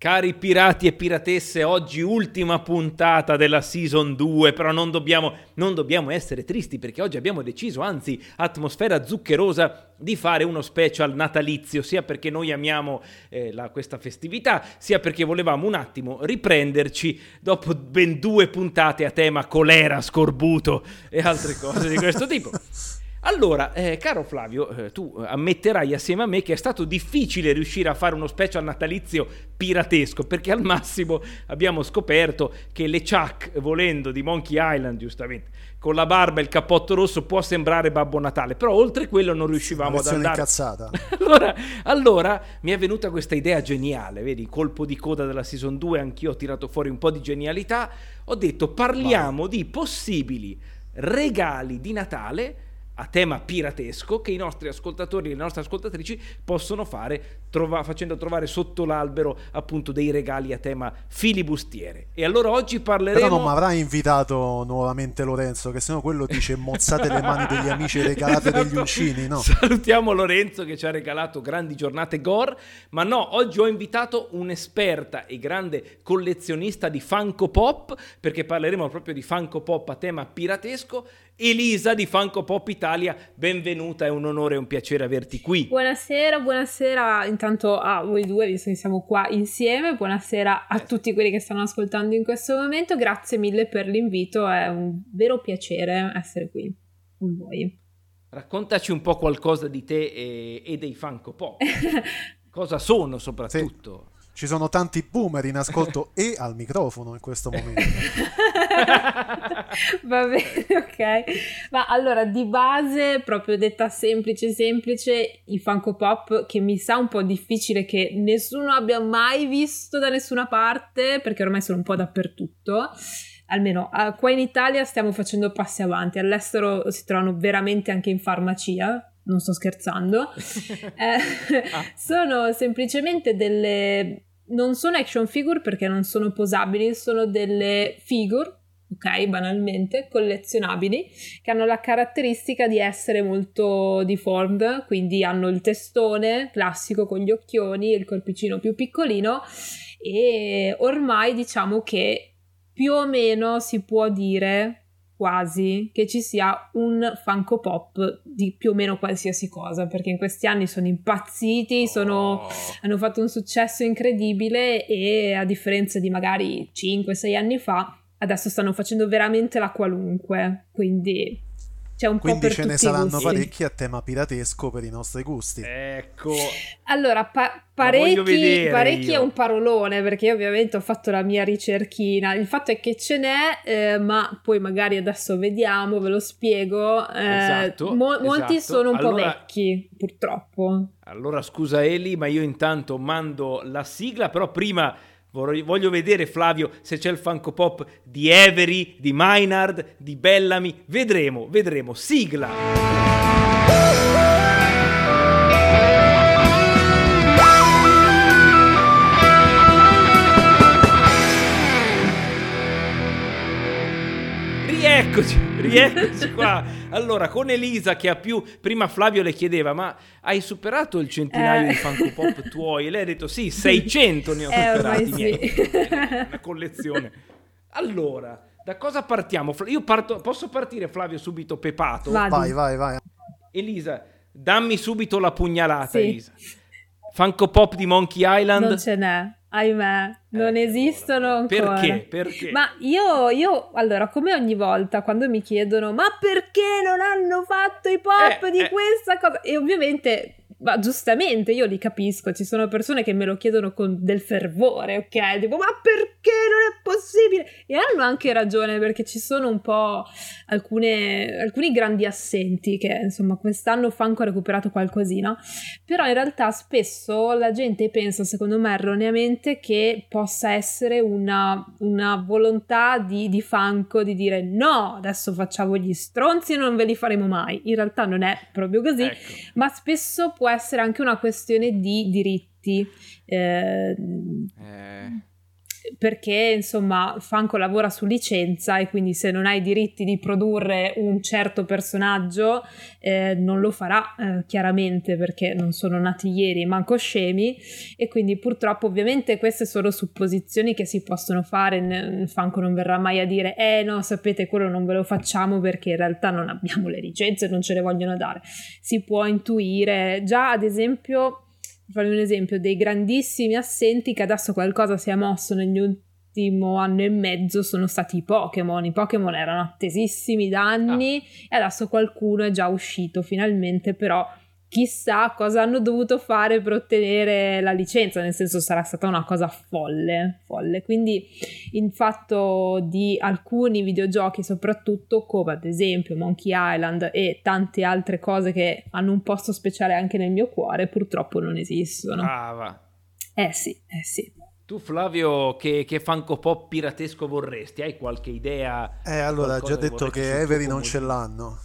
Cari pirati e piratesse, oggi ultima puntata della season 2, però non dobbiamo, non dobbiamo essere tristi perché oggi abbiamo deciso, anzi, atmosfera zuccherosa, di fare uno special natalizio, sia perché noi amiamo eh, la, questa festività, sia perché volevamo un attimo riprenderci dopo ben due puntate a tema colera, scorbuto e altre cose di questo tipo. Allora, eh, caro Flavio, eh, tu ammetterai assieme a me che è stato difficile riuscire a fare uno special natalizio piratesco, perché al massimo abbiamo scoperto che le Chuck, volendo di Monkey Island, giustamente, con la barba e il cappotto rosso può sembrare Babbo Natale, però oltre quello non riuscivamo ad andare. incazzata. allora, allora mi è venuta questa idea geniale, vedi, colpo di coda della season 2, anch'io ho tirato fuori un po' di genialità, ho detto parliamo di possibili regali di Natale a tema piratesco che i nostri ascoltatori e le nostre ascoltatrici possono fare trova- facendo trovare sotto l'albero appunto dei regali a tema filibustiere. E allora oggi parleremo... Però non mi avrai invitato nuovamente Lorenzo, che sennò quello dice mozzate le mani degli amici e regalate Esatto. degli uncini, no? Salutiamo Lorenzo che ci ha regalato grandi giornate gore, ma no, oggi ho invitato un'esperta e grande collezionista di Funko Pop, perché parleremo proprio di Funko Pop a tema piratesco. Elisa di Funko Pop Italia, benvenuta, è un onore e un piacere averti qui. Buonasera, buonasera intanto a voi due, visto che siamo qua insieme. Buonasera a tutti quelli che stanno ascoltando in questo momento. Grazie mille per l'invito, è un vero piacere essere qui con voi. Raccontaci un po' qualcosa di te e, e dei Funko Pop. Cosa sono soprattutto? Ci sono tanti boomer in ascolto e al microfono in questo momento. Va bene, ok. Ma allora, di base, proprio detta semplice, semplice, i Funko Pop, che mi sa un po' difficile che nessuno abbia mai visto da nessuna parte, perché ormai sono un po' dappertutto. Almeno eh, qua in Italia stiamo facendo passi avanti, all'estero si trovano veramente anche in farmacia, non sto scherzando. Eh, sono semplicemente delle... non sono action figure perché non sono posabili, sono delle figure, ok, banalmente, collezionabili, che hanno la caratteristica di essere molto deformed, quindi hanno il testone classico con gli occhioni, il corpicino più piccolino e ormai diciamo che più o meno si può dire quasi che ci sia un Funko Pop di più o meno qualsiasi cosa, perché in questi anni sono impazziti, sono, hanno fatto un successo incredibile e a differenza di magari 5-6 anni fa, adesso stanno facendo veramente la qualunque, quindi c'è un Quindi po' per ce ne saranno gusti. parecchi a tema piratesco per i nostri gusti. Ecco, Allora, pa- parecchi, parecchi è un parolone perché io ovviamente ho fatto la mia ricerchina. Il fatto è che ce n'è, eh, ma poi magari adesso vediamo, ve lo spiego. Eh, Esatto, mo- Molti esatto. sono un po' Allora- vecchi, purtroppo. allora scusa Eli, ma io intanto mando la sigla, però prima voglio vedere Flavio se c'è il Funko Pop di Avery, di Maynard, di Bellamy, vedremo, vedremo, sigla! Rieccoci, rieccoci qua. Allora, con Elisa che ha più... Prima Flavio le chiedeva, ma hai superato il centinaio Eh. di Funko Pop tuoi? E lei ha detto, sì, 600 ne ho Eh, superati sì. miei. Una collezione. Allora, da cosa partiamo? Io parto... Posso partire, Flavio, subito pepato? Vadi. Vai, vai, vai. Elisa, dammi subito la pugnalata, Sì. Elisa. Funko Pop di Monkey Island. Non ce n'è, ahimè, non Eh, esistono ancora. Perché? Perché? Ma io, io, allora, come ogni volta, quando mi chiedono, ma perché non hanno fatto i pop Eh, di eh. questa cosa? E ovviamente, ma giustamente, io li capisco, ci sono persone che me lo chiedono con del fervore, ok? Tipo, ma perché non è possibile? E hanno anche ragione, perché ci sono un po' alcune, alcuni grandi assenti che, insomma, quest'anno Funko ha recuperato qualcosina, però in realtà spesso la gente pensa, secondo me erroneamente, che possa essere una, una volontà di, di Funko di dire no, adesso facciamo gli stronzi e non ve li faremo mai. In realtà non è proprio così, Ecco. ma spesso può essere anche una questione di diritti. eh, Eh, perché insomma Funko lavora su licenza e quindi se non hai diritti di produrre un certo personaggio eh, non lo farà eh, chiaramente perché non sono nati ieri manco scemi. E quindi purtroppo ovviamente queste sono supposizioni che si possono fare. Funko non verrà mai a dire eh no sapete quello non ve lo facciamo perché in realtà non abbiamo le licenze non ce le vogliono dare. Si può intuire. Già ad esempio per farvi un esempio, dei grandissimi assenti che adesso qualcosa si è mosso negli ultimo anno e mezzo sono stati i Pokémon. I Pokémon erano attesissimi da anni e adesso qualcuno è già uscito finalmente, però chissà cosa hanno dovuto fare per ottenere la licenza, nel senso sarà stata una cosa folle, folle. Quindi il fatto di alcuni videogiochi, soprattutto come ad esempio Monkey Island e tante altre cose che hanno un posto speciale anche nel mio cuore, purtroppo non esistono. brava. Eh sì, eh sì. Tu Flavio, che, che Funko Pop piratesco vorresti? Hai qualche idea? Eh, allora, già detto che Avery non ce l'hanno.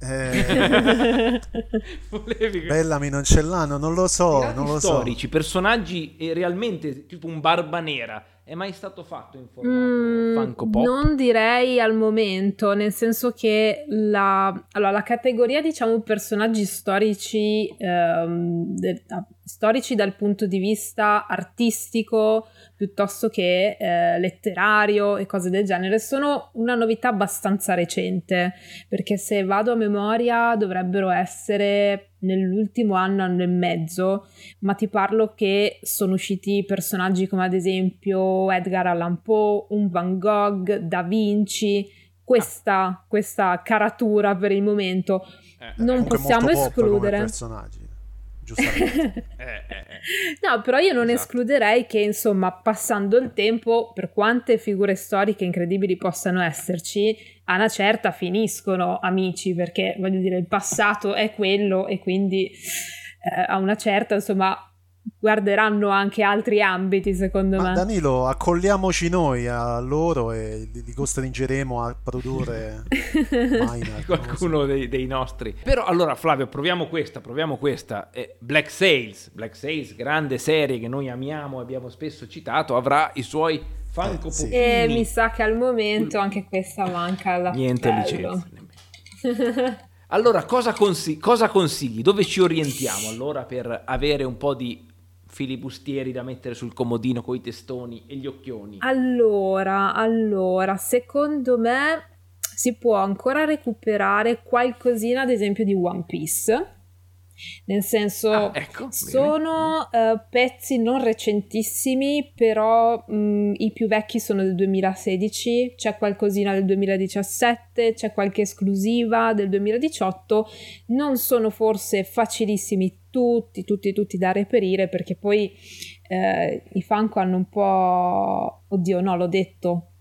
Eh, Volevi Bellamy non ce l'hanno, non lo so, Pirati non lo so. storici, personaggi eh, realmente tipo un barba nera. È mai stato fatto in formato Mm, Funko Pop? Non direi al momento, nel senso che la, allora, la categoria, diciamo, personaggi storici, ehm, del- ah, storici dal punto di vista artistico piuttosto che eh, letterario e cose del genere, sono una novità abbastanza recente, perché se vado a memoria dovrebbero essere nell'ultimo anno, anno e mezzo, ma ti parlo che sono usciti personaggi come ad esempio Edgar Allan Poe, un Van Gogh, Da Vinci, questa, questa caratura per il momento. Eh, Non possiamo escludere. personaggi. Giustamente. eh, eh, eh. No, però io non Esatto. escluderei che, insomma, passando il tempo, per quante figure storiche incredibili possano esserci, a una certa finiscono amici, perché voglio dire, il passato è quello e quindi eh, a una certa, insomma, guarderanno anche altri ambiti, secondo Ma me. Danilo, accolliamoci noi a loro e li, li costringeremo a produrre Minor. Qualcuno dei, dei nostri. Però allora Flavio, proviamo questa, proviamo questa. Eh, Black Sails, Black Sails, grande serie che noi amiamo, abbiamo spesso citato, avrà i suoi Funko Eh, sì. E mi sa che al momento anche questa manca alla Niente licenza. Allora, cosa, consi- cosa consigli? Dove ci orientiamo allora per avere un po' di filibustieri da mettere sul comodino con i testoni e gli occhioni? Allora, allora, secondo me si può ancora recuperare qualcosina, ad esempio, di One Piece. Nel senso, Ah, ecco, sono eh, pezzi non recentissimi, però mh, i più vecchi sono del 2016, c'è qualcosina del 2017, c'è qualche esclusiva del 2018. Non sono forse facilissimi tutti, tutti, tutti da reperire perché poi eh, i Funko hanno un po'... Oddio, no, l'ho detto.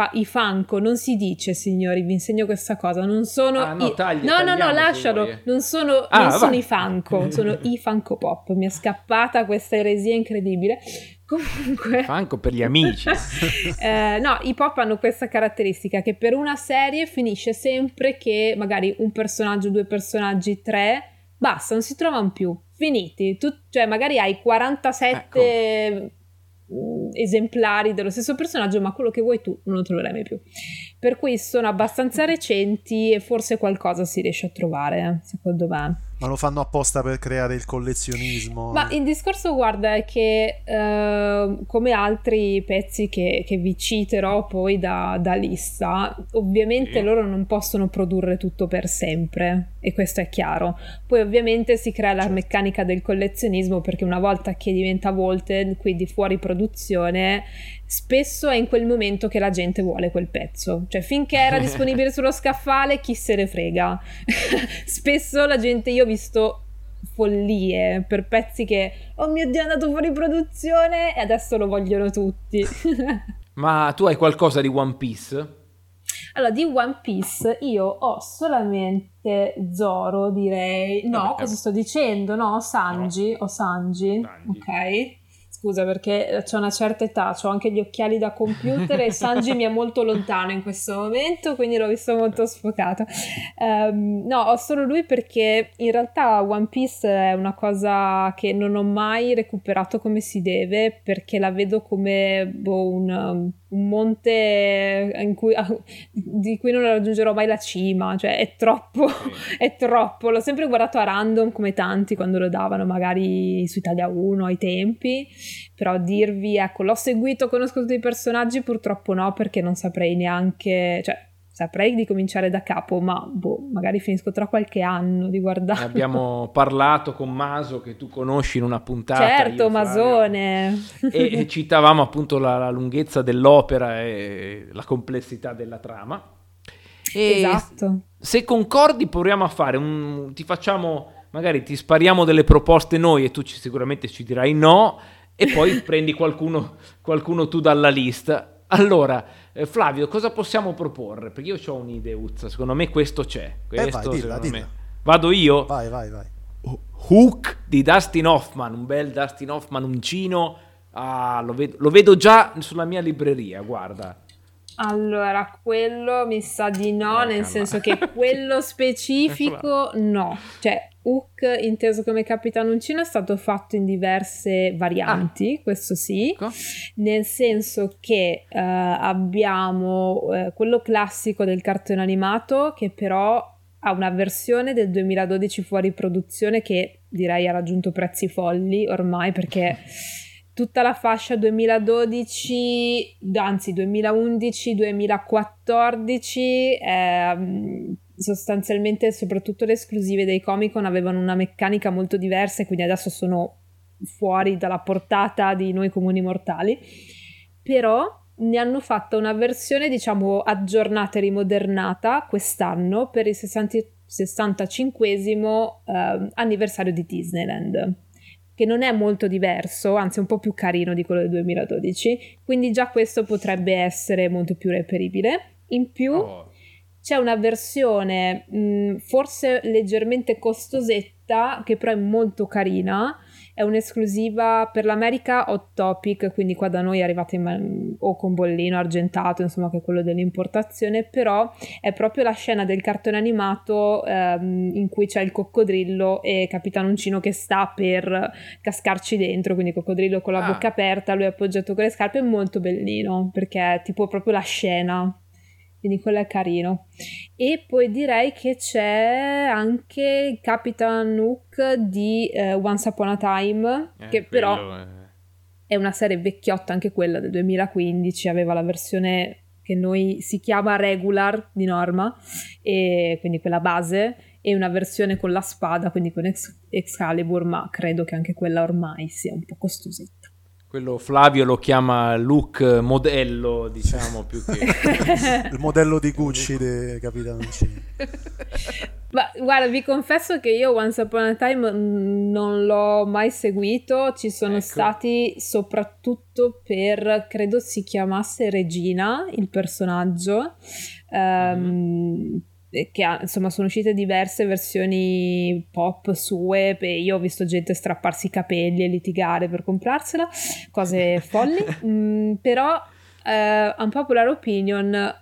Fa- I Funko non si dice, signori, vi insegno questa cosa. Non sono. Ah, no, i- taglia, no, no, no, lascialo. Non sono, Ah, non sono i Funko, sono i Funko Pop. Mi è scappata questa eresia incredibile. Comunque. Funko per gli amici. Eh, no, i pop hanno questa caratteristica che per una serie finisce sempre che magari un personaggio, due personaggi, tre, basta, non si trovano più, finiti. Tu, cioè, magari hai 47 Ecco. Mm, esemplari dello stesso personaggio, ma quello che vuoi tu non lo troverai mai più. Per cui sono abbastanza recenti e forse qualcosa si riesce a trovare, secondo me. Ma lo fanno apposta per creare il collezionismo? Ma il discorso, guarda, è che eh, come altri pezzi che, che, vi citerò poi da, da lista, ovviamente sì. loro non possono produrre tutto per sempre, e questo è chiaro. Poi ovviamente si crea la certo. meccanica del collezionismo perché una volta che diventa Volted, quindi fuori produzione, spesso è in quel momento che la gente vuole quel pezzo. Cioè, finché era disponibile sullo scaffale, chi se ne frega. spesso la gente, io ho visto follie per pezzi che, oh mio Dio, è andato fuori produzione e adesso lo vogliono tutti. Ma tu hai qualcosa di One Piece? Allora, di One Piece io ho solamente Zoro, direi. No, Vabbè, cosa sto dicendo? No, Sanji. No. Ho Sanji. Sanji. Ok scusa perché ho una certa età, ho anche gli occhiali da computer e Sanji mi è molto lontano in questo momento, quindi l'ho visto molto sfocato. Um, no, ho solo lui perché in realtà One Piece è una cosa che non ho mai recuperato come si deve perché la vedo come boh, un un monte cui, di cui non raggiungerò mai la cima, cioè è troppo, è troppo. L'ho sempre guardato a random come tanti quando lo davano, magari su Italia 1 ai tempi, però dirvi, ecco, l'ho seguito, conosco tutti i personaggi, purtroppo no, perché non saprei neanche, cioè saprei di cominciare da capo, ma boh, magari finisco tra qualche anno di guardare. abbiamo parlato con Maso che tu conosci in una puntata. Certo, Masone. E, e, citavamo appunto la, la, lunghezza dell'opera e la complessità della trama. E esatto. Se concordi proviamo a fare un... ti facciamo, magari ti spariamo delle proposte noi e tu ci, sicuramente ci dirai no e poi prendi qualcuno, qualcuno tu dalla lista. Allora, eh, Flavio, cosa possiamo proporre? Perché io ho un'ideuzza, secondo me questo c'è. Questo, eh vai, dilla, dilla. Vado io? Vai, vai, vai. Hook di Dustin Hoffman, un bel Dustin Hoffman uncino. Ah, lo vedo, lo vedo già sulla mia libreria, guarda. Allora, quello mi sa di no, eh, nel senso che quello specifico no. Cioè, Hook, inteso come Capitano Uncino, è stato fatto in diverse varianti, ah. questo sì, ecco. nel senso che uh, abbiamo uh, quello classico del cartone animato che però ha una versione del 2012 fuori produzione che direi ha raggiunto prezzi folli ormai perché tutta la fascia 2012, anzi 2011-2014, eh, sostanzialmente soprattutto le esclusive dei Comic Con avevano una meccanica molto diversa e quindi adesso sono fuori dalla portata di noi comuni mortali. Però ne hanno fatta una versione diciamo aggiornata e rimodernata quest'anno per il 60, 65 eh, anniversario di Disneyland che non è molto diverso, anzi un po' più carino di quello del 2012, quindi già questo potrebbe essere molto più reperibile. In più oh. c'è una versione mh, forse leggermente costosetta, che però è molto carina, è un'esclusiva per l'America Hot Topic, quindi qua da noi è arrivata in, o con bollino argentato, insomma che è quello dell'importazione, però è proprio la scena del cartone animato ehm, in cui c'è il coccodrillo e Capitano Uncino che sta per cascarci dentro, quindi coccodrillo con la ah. bocca aperta, lui appoggiato con le scarpe, è molto bellino perché è tipo proprio la scena quindi quello è carino. E poi direi che c'è anche Capitan Hook di uh, Once Upon a Time, eh, che però è... è una serie vecchiotta, anche quella del 2015, aveva la versione che noi si chiama regular di norma, e quindi quella base, e una versione con la spada, quindi con Ex- Excalibur, ma credo che anche quella ormai sia un po' costosetta. Quello Flavio lo chiama look modello, diciamo, più che... Il modello di Gucci dei Capitano Ma guarda, vi confesso che io Once Upon a Time non l'ho mai seguito, ci sono ecco. stati soprattutto per, credo si chiamasse Regina, il personaggio, um, mm che ha, insomma sono uscite diverse versioni pop sue e io ho visto gente strapparsi i capelli e litigare per comprarsela cose folli. Mm, però uh, un popular opinion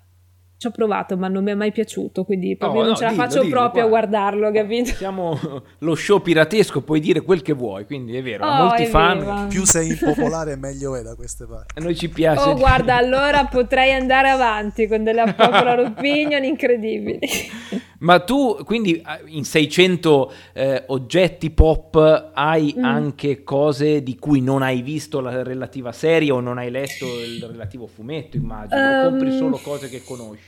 ci ho provato, ma non mi è mai piaciuto, quindi proprio Oh, non no, ce la dillo, faccio dillo, proprio a guarda. guardarlo, capito? Siamo lo show piratesco, puoi dire quel che vuoi, quindi è vero, ha Oh, molti è fan vero. Più sei impopolare meglio è da queste parti. a noi ci piace. Oh, guarda, allora potrei andare avanti con delle popular opinion incredibili. Ma tu, quindi in 600 eh, oggetti pop hai Mm. anche cose di cui non hai visto la relativa serie o non hai letto il relativo fumetto, immagino, o compri Ehm, solo cose che conosci.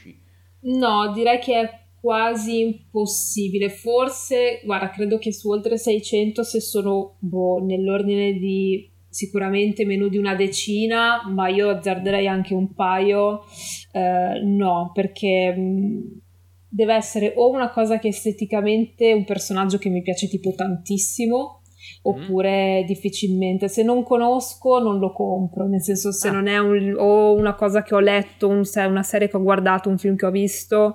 No, direi che è quasi impossibile. Forse, guarda, credo che su oltre 600, se sono boh, nell'ordine di sicuramente meno di una decina, ma io azzarderei anche un paio. eh, no, perché mh, deve essere o una cosa che esteticamente un personaggio che mi piace tipo tantissimo. Oppure difficilmente, se non conosco non lo compro, nel senso se Ah. non è un- o una cosa che ho letto, un- una serie che ho guardato, un film che ho visto,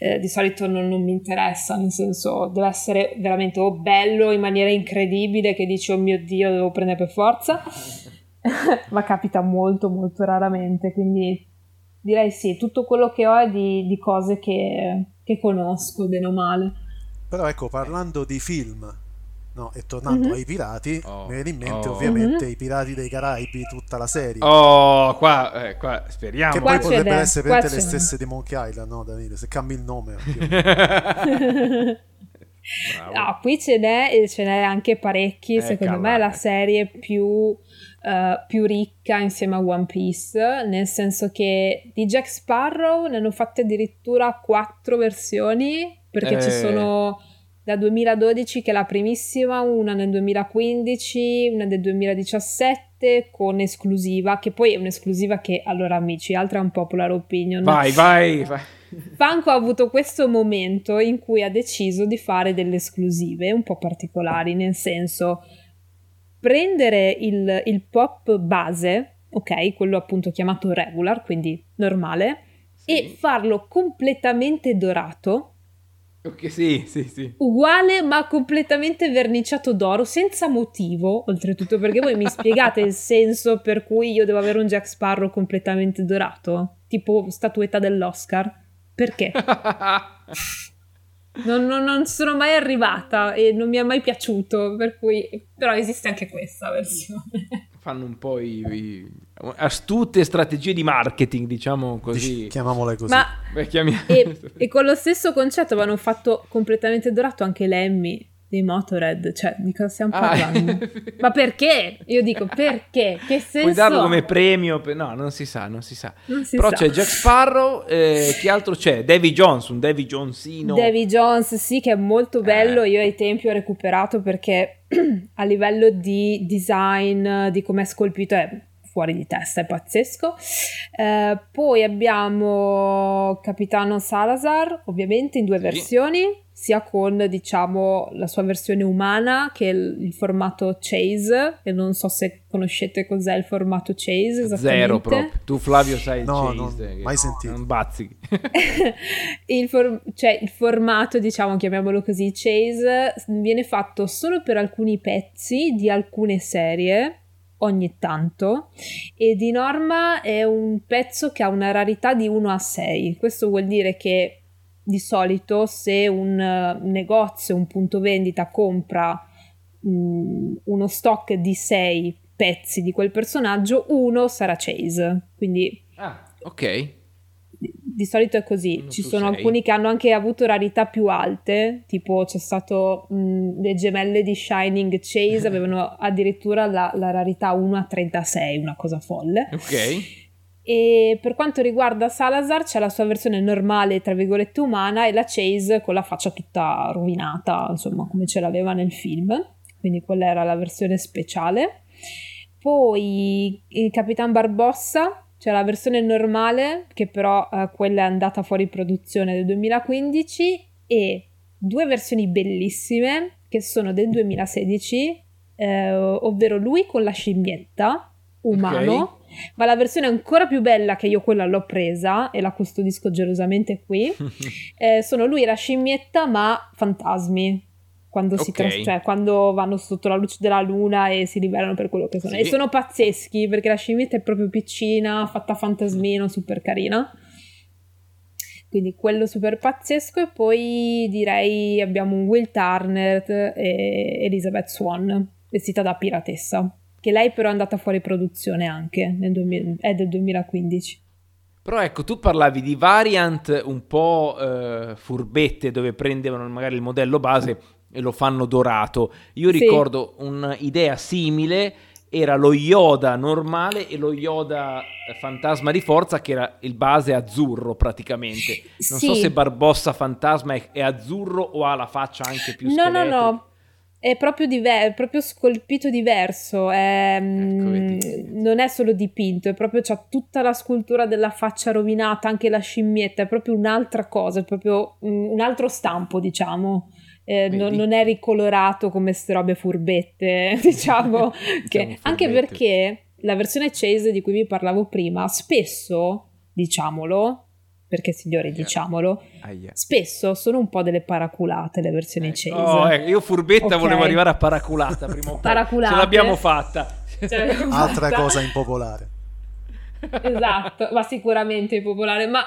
eh, di solito non, non mi interessa, nel senso deve essere veramente o bello in maniera incredibile che dici oh mio dio devo prendere per forza, ma capita molto molto raramente, quindi direi sì, tutto quello che ho è di, di cose che, che conosco, bene o male. Però ecco, parlando di film, no, e tornando Mhm. ai pirati, Oh, mi viene in mente oh. ovviamente Mhm. i pirati dei Caraibi, tutta la serie. Oh, qua, eh, qua speriamo. Che Qua poi potrebbero essere qua veramente le stesse di Monkey Island, no Davide? Se cambi il nome. Ah, qui ce n'è e ce n'è anche parecchi. Eh, Secondo me è la serie più, eh, più ricca insieme a One Piece, nel senso che di Jack Sparrow ne hanno fatte addirittura quattro versioni, perché ci Eh. sono da 2012 che è la primissima, una nel 2015, una del 2017 con esclusiva, che poi è un'esclusiva che, allora amici, altra un popular opinion. Vai, vai, vai. Funko ha avuto questo momento in cui ha deciso di fare delle esclusive un po' particolari, nel senso prendere il, il pop base, ok, quello appunto chiamato regular, quindi normale, e Sì. farlo completamente dorato, Ok, sì, sì, sì. uguale ma completamente verniciato d'oro, senza motivo, oltretutto, perché voi mi spiegate il senso per cui io devo avere un Jack Sparrow completamente dorato, tipo statuetta dell'Oscar? Perché? Non, non- non sono mai arrivata e non mi è mai piaciuto, per cui... Però esiste anche questa versione. Fanno un po' i, i- astute strategie di marketing, diciamo così. Chiamiamole così. Ma... Beh, chiami- E, e con lo stesso concetto avevano fatto completamente dorato anche l'Emmy dei Motorhead, cioè di cosa stiamo Ah. parlando? Ma perché? Io dico perché? Che senso Puoi darlo come premio? per- No, non si sa, non si sa. Non si Però sa. c'è Jack Sparrow, eh, chi altro c'è? Davy Jones, un Davy Jonesino. Davy Jones, sì, che è molto bello. Eh. Io ai tempi ho recuperato perché a livello di design, di come è scolpito, è fuori di testa, è pazzesco. Eh, poi abbiamo Capitano Salazar, ovviamente in due Sì. versioni, sia con diciamo la sua versione umana che il, il formato Chase, e non so se conoscete cos'è il formato Chase esattamente. Zero proprio. Tu Flavio sai il No, Chase, non- che- mai sentito. Non bazzichi. il, for- cioè, il formato, diciamo, chiamiamolo così, Chase, viene fatto solo per alcuni pezzi di alcune serie ogni tanto e di norma è un pezzo che ha una rarità di 1 a 6. Questo vuol dire che di solito se un eh, negozio, un punto vendita compra mm, uno stock di 6 pezzi di quel personaggio, uno sarà Chase. Quindi ah, ok. Di solito è così. Uno Ci sono sei. alcuni che hanno anche avuto rarità più alte, tipo c'è stato mh, le gemelle di Shining Chase, avevano addirittura la, la rarità 1 a 36, una cosa folle. Ok. E per quanto riguarda Salazar, c'è la sua versione normale, tra virgolette, umana, e la Chase con la faccia tutta rovinata, insomma, come ce l'aveva nel film. Quindi quella era la versione speciale. Poi il Capitan Barbossa, c'è la versione normale, che però eh, quella è andata fuori produzione nel 2015, e due versioni bellissime che sono del 2016, eh, ovvero lui con la scimmietta umano. Ok. Ma la versione ancora più bella che io quella l'ho presa e la custodisco gelosamente qui. eh, sono lui e la scimmietta, ma fantasmi. Quando, si Ok. tras- cioè, quando vanno sotto la luce della luna e si liberano per quello che sono. Sì. E sono pazzeschi perché la scimmietta è proprio piccina, fatta fantasmino, super carina. quindi quello super pazzesco e poi direi abbiamo un Will Turner e Elizabeth Swan vestita da piratessa che lei però è andata fuori produzione anche nel 2000, è del 2015 però ecco, tu parlavi di variant un po' eh, furbette dove prendevano magari il modello base e lo fanno dorato. Io sì. ricordo un'idea simile era lo Yoda normale e lo Yoda fantasma di forza che era il base azzurro praticamente. Non sì. so se Barbossa fantasma è, è, azzurro o ha la faccia anche più No, no, no. È proprio, diver- proprio scolpito diverso, è, ecco, mm, non è solo dipinto, è proprio c'ha tutta la scultura della faccia rovinata, anche la scimmietta, è proprio un'altra cosa, è proprio un altro stampo, diciamo eh, non, non, è ricolorato come queste robe furbette, diciamo, che, diciamo anche perché la versione Chase di cui vi parlavo prima, spesso, diciamolo, perché signori diciamolo, Aia. spesso sono un po' delle paraculate le versioni ecco. Chase. Oh, ecco, io furbetta okay. volevo arrivare a paraculata prima o poi. Paraculate. Ce l'abbiamo fatta. Ce l'abbiamo Altra fatta. cosa impopolare. Esatto, ma sicuramente impopolare, ma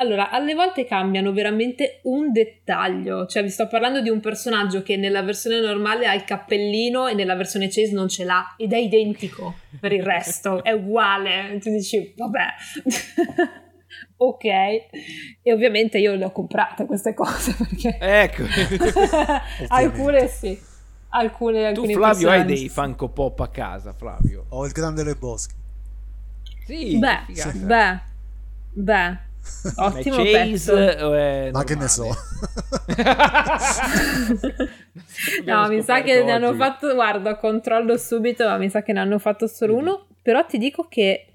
allora, alle volte cambiano veramente un dettaglio, cioè vi sto parlando di un personaggio che nella versione normale ha il cappellino e nella versione Chase non ce l'ha ed è identico per il resto, è uguale, tu dici vabbè, ok, e ovviamente io le ho comprate queste cose perché... Ecco, alcune sì. Alcune, tu Flavio hai dei Funko Pop a casa Flavio? Ho il grande Le Boschi sì beh, sì. beh beh Ottimo Chase pezzo. È Ma che ne so. no, mi sa che oggi. ne hanno fatto, guarda, controllo subito, ma mi sa che ne hanno fatto solo uno, però ti dico che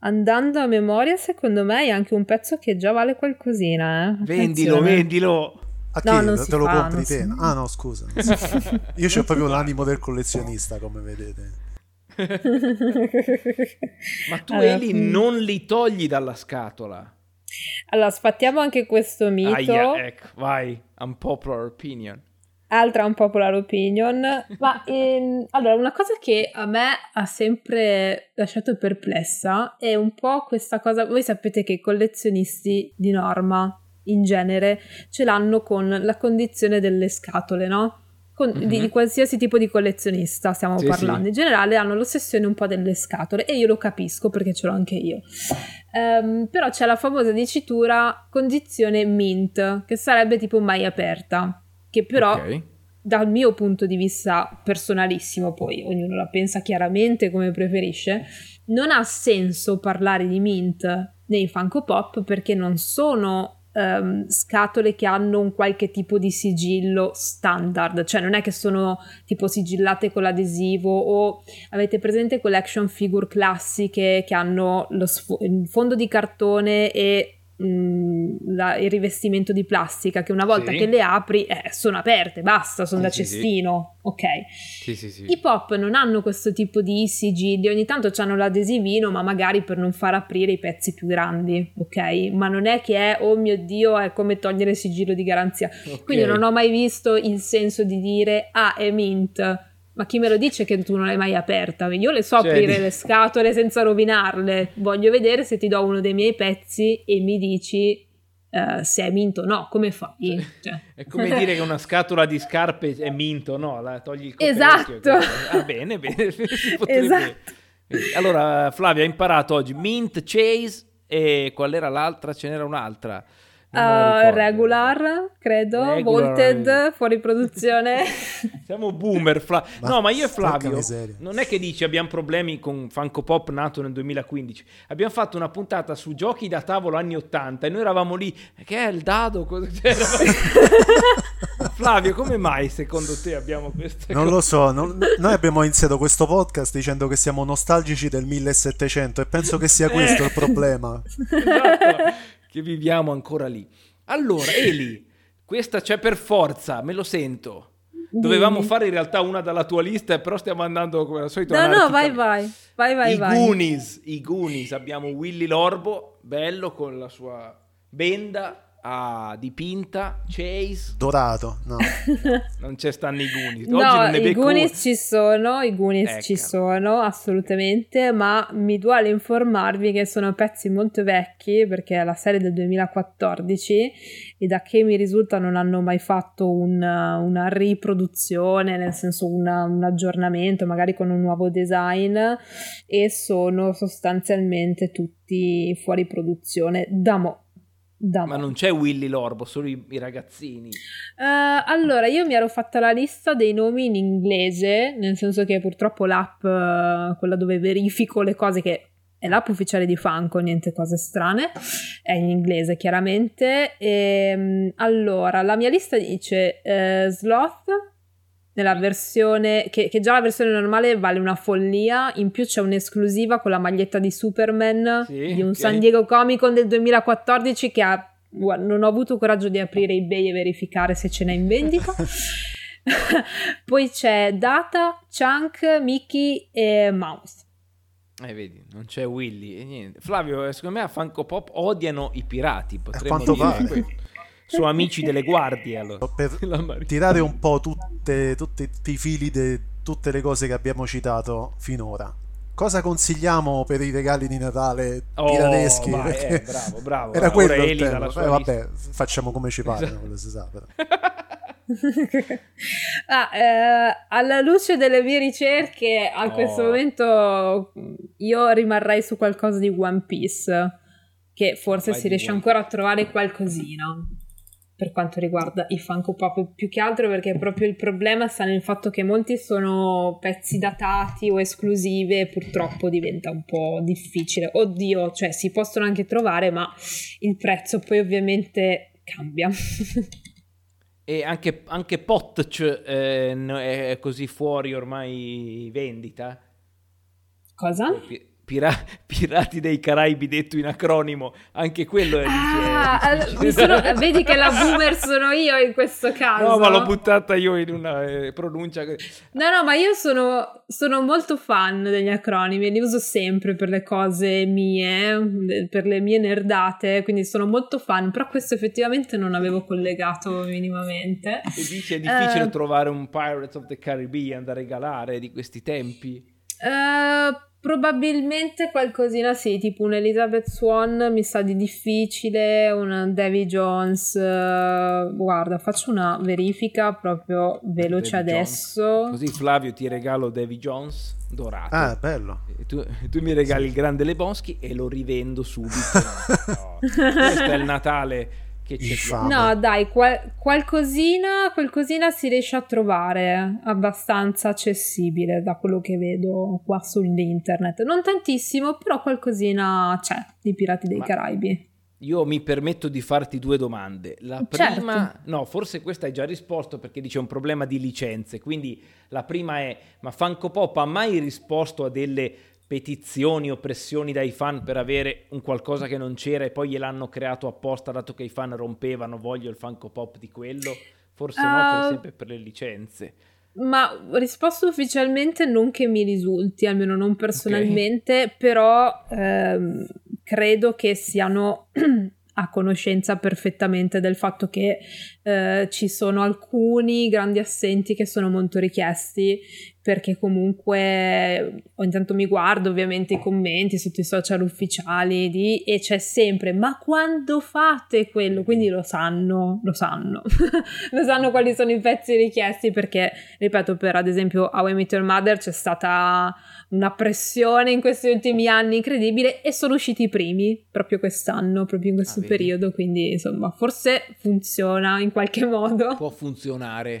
andando a memoria, secondo me è anche un pezzo che già vale qualcosina. Eh? Vendilo, vendilo. A chi? No, te lo fa, compri te? Ah no, scusa. Io ho proprio l'animo del collezionista, come vedete. Ma tu allora, Eli non li togli dalla scatola. Allora, sfattiamo anche questo mito. Aia, ecco, vai, unpopular opinion. Altra unpopular opinion. Ma ehm, allora, una cosa che a me ha sempre lasciato perplessa è un po' questa cosa. Voi sapete che i collezionisti di norma in genere ce l'hanno con la condizione delle scatole, no? Con, mm-hmm. di, di, qualsiasi tipo di collezionista stiamo sì, parlando. Sì. In generale hanno l'ossessione un po' delle scatole e io lo capisco perché ce l'ho anche io. Um, però c'è la famosa dicitura condizione mint, che sarebbe tipo mai aperta, che però okay. dal mio punto di vista personalissimo, poi ognuno la pensa chiaramente come preferisce, non ha senso parlare di mint nei Funko Pop perché non sono um, scatole che hanno un qualche tipo di sigillo standard, cioè non è che sono tipo sigillate con l'adesivo o avete presente quelle action figure classiche che hanno sf- il fondo di cartone e Mm, la, il rivestimento di plastica che una volta sì. che le apri eh, sono aperte, basta, sono sì, da cestino. Ok. I pop non hanno questo tipo di sigilli, ogni tanto hanno l'adesivino, ma magari per non far aprire i pezzi più grandi, ok? Ma non è che è, oh mio Dio, è come togliere il sigillo di garanzia. Okay. Quindi non ho mai visto il senso di dire, ah, è mint ma chi me lo dice che tu non l'hai mai aperta? Io le so cioè, aprire di... le scatole senza rovinarle. Voglio vedere se ti do uno dei miei pezzi e mi dici uh, se è minto o no. Come fai? Cioè. È come dire che una scatola di scarpe è minto o no. La togli il Esatto. Che... Ah, bene, bene. esatto. Allora, Flavia ha imparato oggi mint, chase e qual era l'altra? Ce n'era un'altra. Uh, regular, credo, regular. Volted, fuori produzione. Siamo boomer. Fla- ma no, ma io e Flavio non è che dici abbiamo problemi con Funko Pop nato nel 2015. Abbiamo fatto una puntata su giochi da tavolo anni 80 e noi eravamo lì. Che è il dado? Flavio, come mai secondo te abbiamo queste Non cose? lo so. Non, noi abbiamo iniziato questo podcast dicendo che siamo nostalgici del 1700 e penso che sia questo eh. il problema. esatto che viviamo ancora lì. Allora, Eli, questa c'è per forza, me lo sento. Dovevamo fare in realtà una dalla tua lista, però stiamo andando come al solito. No, no, vai, vai, vai, vai. I vai. Goonies, i Goonies, abbiamo Willy Lorbo, bello con la sua benda, Ah, dipinta, Chase. Dorato, no. non c'è stanno i Goonies. Oggi no, i becco Goonies ci sono, i Goonies Ecco. ci sono, assolutamente, ma mi duole informarvi che sono pezzi molto vecchi, perché è la serie del 2014 e da che mi risulta non hanno mai fatto una, una riproduzione, nel senso una- un aggiornamento, magari con un nuovo design, e sono sostanzialmente tutti fuori produzione da mo'. Da Ma non c'è Willy Lorbo, solo i, i ragazzini. Eh, allora, io mi ero fatta la lista dei nomi in inglese, nel senso che purtroppo l'app, eh, quella dove verifico le cose che è l'app ufficiale di Funko, niente cose strane, è in inglese chiaramente. E, allora, la mia lista dice eh, Sloth nella versione che, che già la versione normale vale una follia, in più c'è un'esclusiva con la maglietta di Superman Sì, di un ok. San Diego Comic Con del 2014 che ha non ho avuto coraggio di aprire eBay e verificare se ce n'è in vendita. Poi c'è Data, Chunk, Mickey e Mouse. Eh, vedi, non c'è Willy e niente. Flavio, eh, secondo me a Funko Pop odiano i pirati. Potremmo dire pare. Sono amici delle guardie. Allora. Per tirare un po' tutte, tutti i fili di tutte le cose che abbiamo citato finora. Cosa consigliamo per i regali di Natale Oh, piraneschi? vai, eh, bravo, bravo. Era Ora quello il Eli dalla tema. Eh, vabbè, facciamo come ci pare, Esatto. quello si sa. però. Ah, eh, alla luce delle mie ricerche, a Oh. questo momento io rimarrei su qualcosa di One Piece, che forse Vai si riesce One ancora a trovare qualcosina per quanto riguarda i Funko Pop, più che altro perché proprio il problema sta nel fatto che molti sono pezzi datati o esclusive e purtroppo diventa un po' difficile. Oddio, cioè si possono anche trovare, ma il prezzo poi ovviamente cambia. E anche, anche Potch eh, no- è così fuori ormai vendita. Cosa? Pi- pira- Pirati dei Caraibi detto in acronimo, anche quello è Ah, allora, sono- vedi che la boomer sono io in questo caso. No, ma l'ho buttata io in una eh, pronuncia. No, no, ma io sono, sono molto fan degli acronimi, li uso sempre per le cose mie, per le mie nerdate, quindi sono molto fan, però questo effettivamente non avevo collegato minimamente. E dice è difficile Eh. trovare un Pirates of the Caribbean da regalare di questi tempi. Eh, probabilmente qualcosina sì, tipo un Elizabeth Swan mi sa di difficile, un Davy Jones. eh, guarda, faccio una verifica proprio veloce Davy adesso. Così Flavio ti regalo Davy Jones dorato. Ah, bello. E tu, e tu mi regali il grande Lebowski e lo rivendo subito. No, questo è il Natale che c'è. No, dai, qual- qualcosina, qualcosina si riesce a trovare abbastanza accessibile da quello che vedo qua sull'internet. Non tantissimo, però qualcosina c'è di Pirati dei Ma- Caraibi. Io mi permetto di farti due domande. La Certo. prima, no, forse questa hai già risposto perché dice un problema di licenze. Quindi la prima è: ma Funko Pop ha mai risposto a delle petizioni o pressioni dai fan per avere un qualcosa che non c'era e poi gliel'hanno creato apposta dato che i fan rompevano? Voglio il Funko Pop di quello. Forse no, per Ah. sempre per le licenze. Ma risposto ufficialmente non che mi risulti, almeno non personalmente, però ehm, credo che siano a conoscenza perfettamente del fatto che eh, ci sono alcuni grandi assenti che sono molto richiesti perché comunque ogni tanto mi guardo ovviamente i commenti sotto i social ufficiali di, e c'è sempre ma quando fate quello? Quindi lo sanno lo sanno. Lo sanno quali sono i pezzi richiesti perché ripeto per ad esempio How I Met Your Mother c'è stata una pressione in questi ultimi anni incredibile e sono usciti i primi proprio quest'anno proprio in questo Ah, periodo quindi insomma forse funziona in qualche modo Può funzionare.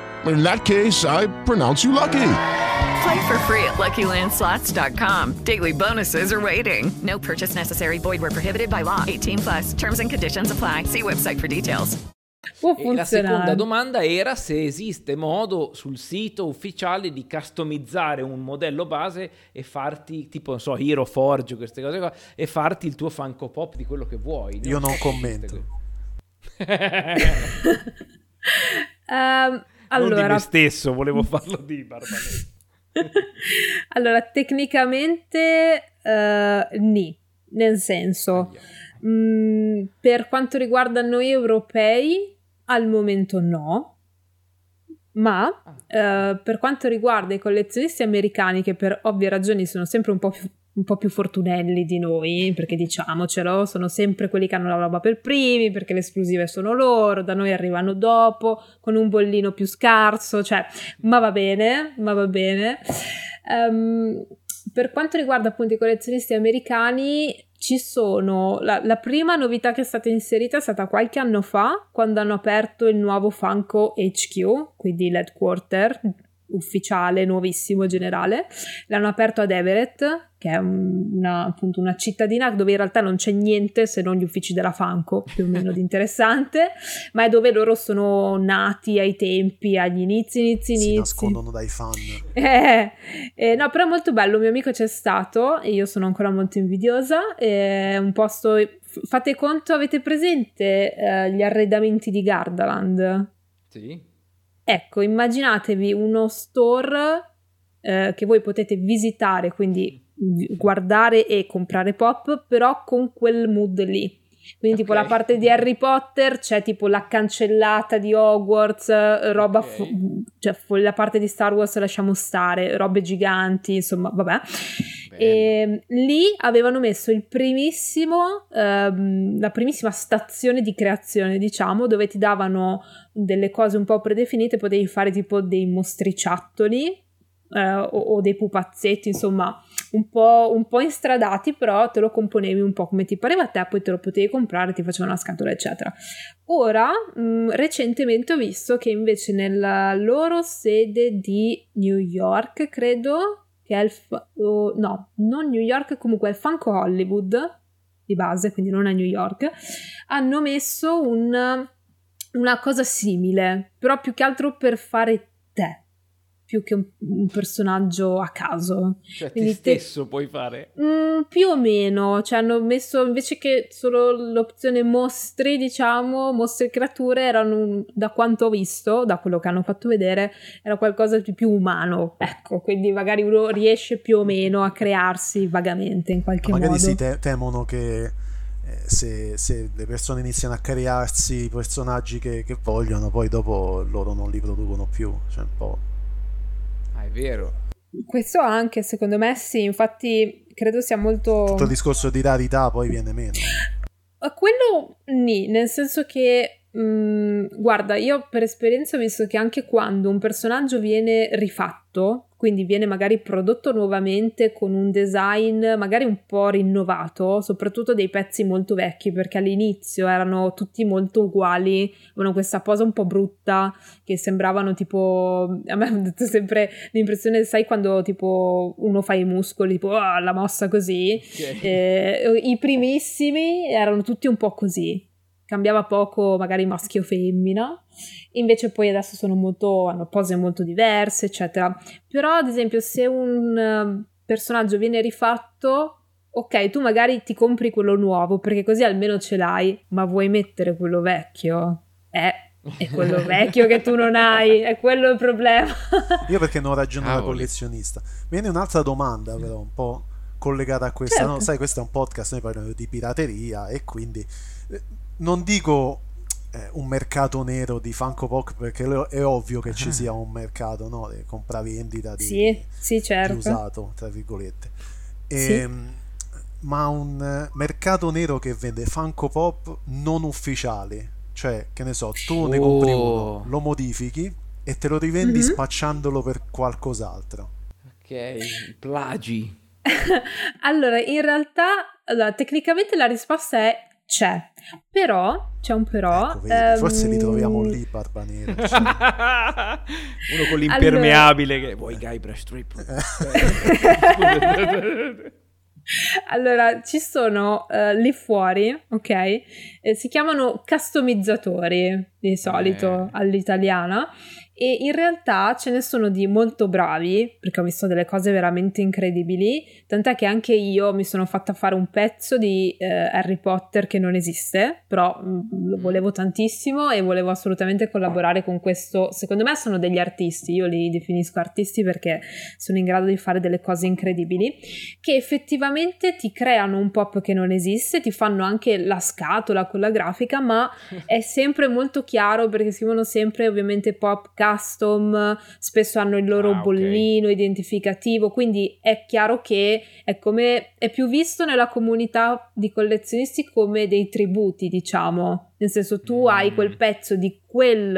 In that case, I pronounce you lucky. Play for free at LuckyLandSlots.com. Daily bonuses are waiting. No purchase necessary. Void where prohibited by law. 18 plus. Terms and conditions apply. See website for details. Può la seconda domanda era se esiste modo sul sito ufficiale di customizzare un modello base e farti, tipo, non so, Hero Forge, queste cose qua, e farti il tuo Funko Pop di quello che vuoi. Io non commento. questo. Ehm, Non di allora, me stesso, volevo farlo di Barbanetti. allora, tecnicamente eh, ni, nel senso, mm, per quanto riguarda noi europei, al momento no, ma eh, per quanto riguarda i collezionisti americani, che per ovvie ragioni sono sempre un po' più un po' più fortunelli di noi, perché diciamocelo, sono sempre quelli che hanno la roba per primi, perché le esclusive sono loro, da noi arrivano dopo, con un bollino più scarso, cioè, ma va bene, ma va bene. Ehm, per quanto riguarda appunto i collezionisti americani, ci sono la, la prima novità che è stata inserita è stata qualche anno fa, quando hanno aperto il nuovo Funko HQ, quindi l'headquarter ufficiale, nuovissimo, generale. L'hanno aperto ad Everett, che è un- una, appunto una cittadina dove in realtà non c'è niente se non gli uffici della Funko, più o meno di interessante, ma è dove loro sono nati ai tempi, agli inizi, inizi, Si inizi. nascondono dai fan. Eh, eh, no, però è molto bello. Un mio amico c'è stato e io sono ancora molto invidiosa. È un posto. Fate conto, avete presente eh, gli arredamenti di Gardaland? Sì? Ecco, immaginatevi uno store eh, che voi potete visitare, quindi vi- guardare e comprare pop, però con quel mood lì. Quindi, tipo, Ok. la parte di Harry Potter c'è tipo la cancellata di Hogwarts, eh, roba, Ok. fo- cioè la parte di Star Wars lasciamo stare, robe giganti, insomma, vabbè. E lì avevano messo il primissimo, ehm, la primissima stazione di creazione, diciamo, dove ti davano delle cose un po' predefinite, potevi fare tipo dei mostriciattoli eh, o, o dei pupazzetti, insomma, un po', un po' instradati, però te lo componevi un po' come ti pareva a te, poi te lo potevi comprare, ti facevano una scatola, eccetera. Ora, mh, recentemente ho visto che invece nella loro sede di New York, credo, che è il... fa- oh, no, non New York, comunque è Funko Hollywood, di base, quindi non è New York, hanno messo un- una cosa simile, però più che altro per fare più che un, un personaggio a caso. Cioè, te quindi te- stesso puoi fare. Mm, più o meno, cioè hanno messo invece che solo l'opzione mostri, diciamo, mostri creature, erano un- da quanto ho visto, da quello che hanno fatto vedere, era qualcosa di più umano. Ecco, quindi magari uno riesce più o meno a crearsi vagamente in qualche Magari modo. si te- temono che eh, se, se le persone iniziano a crearsi i personaggi che, che vogliono, poi dopo loro non li producono più. Cioè, un po'. Ah, è vero. Questo anche, secondo me, sì, infatti credo sia molto... Tutto il discorso di rarità poi viene meno. Quello nì, nel senso che, mh, guarda, io per esperienza ho visto che anche quando un personaggio viene rifatto, quindi viene magari prodotto nuovamente con un design magari un po' rinnovato, soprattutto dei pezzi molto vecchi, perché all'inizio erano tutti molto uguali, avevano questa posa un po' brutta, che sembravano tipo, a me ha detto sempre l'impressione, sai quando tipo uno fa i muscoli, tipo "Ah, la mossa così, Ok. eh, I primissimi erano tutti un po' così, cambiava poco magari maschio o femmina, invece poi adesso sono molto, hanno pose molto diverse, eccetera. Però ad esempio se un eh, personaggio viene rifatto, ok, tu magari ti compri quello nuovo perché così almeno ce l'hai, ma vuoi mettere quello vecchio? Eh, È quello vecchio che tu non hai, è quello il problema. Io perché non ragiono da Cavoli. collezionista. Mi viene un'altra domanda però, un po' collegata a questa. Certo. no? Sai, questo è un podcast, noi parliamo di pirateria e quindi eh, non dico eh, un mercato nero di Funko Pop perché è ovvio che ci sia un mercato no? di compravendita di, Sì, sì, di certo. usato, tra virgolette. Sì. Ehm, Ma un mercato nero che vende Funko Pop non ufficiali, cioè che ne so, tu ne compri Oh. uno, lo modifichi e te lo rivendi Mhm. spacciandolo per qualcos'altro. Ok, plagi. Allora, in realtà, allora, tecnicamente la risposta è c'è, però, c'è un però. Ecco, vedi, forse li troviamo lì, Barba Nera. cioè. Uno con l'impermeabile che vuoi Guybrush Strip. Allora, ci sono eh, lì fuori, ok? Eh, si chiamano customizzatori di solito Eh. all'italiana e in realtà ce ne sono di molto bravi perché ho visto delle cose veramente incredibili, tant'è che anche io mi sono fatta fare un pezzo di eh, Harry Potter che non esiste, però mm, lo volevo tantissimo e volevo assolutamente collaborare con questo. Secondo me sono degli artisti, io li definisco artisti perché sono in grado di fare delle cose incredibili che effettivamente ti creano un pop che non esiste, ti fanno anche la scatola con la grafica, ma è sempre molto chiaro perché scrivono sempre ovviamente pop custom, spesso hanno il loro Ah, bollino identificativo, quindi è chiaro che è come è più visto nella comunità di collezionisti come dei tributi, diciamo. Nel senso tu Mm. hai quel pezzo di quel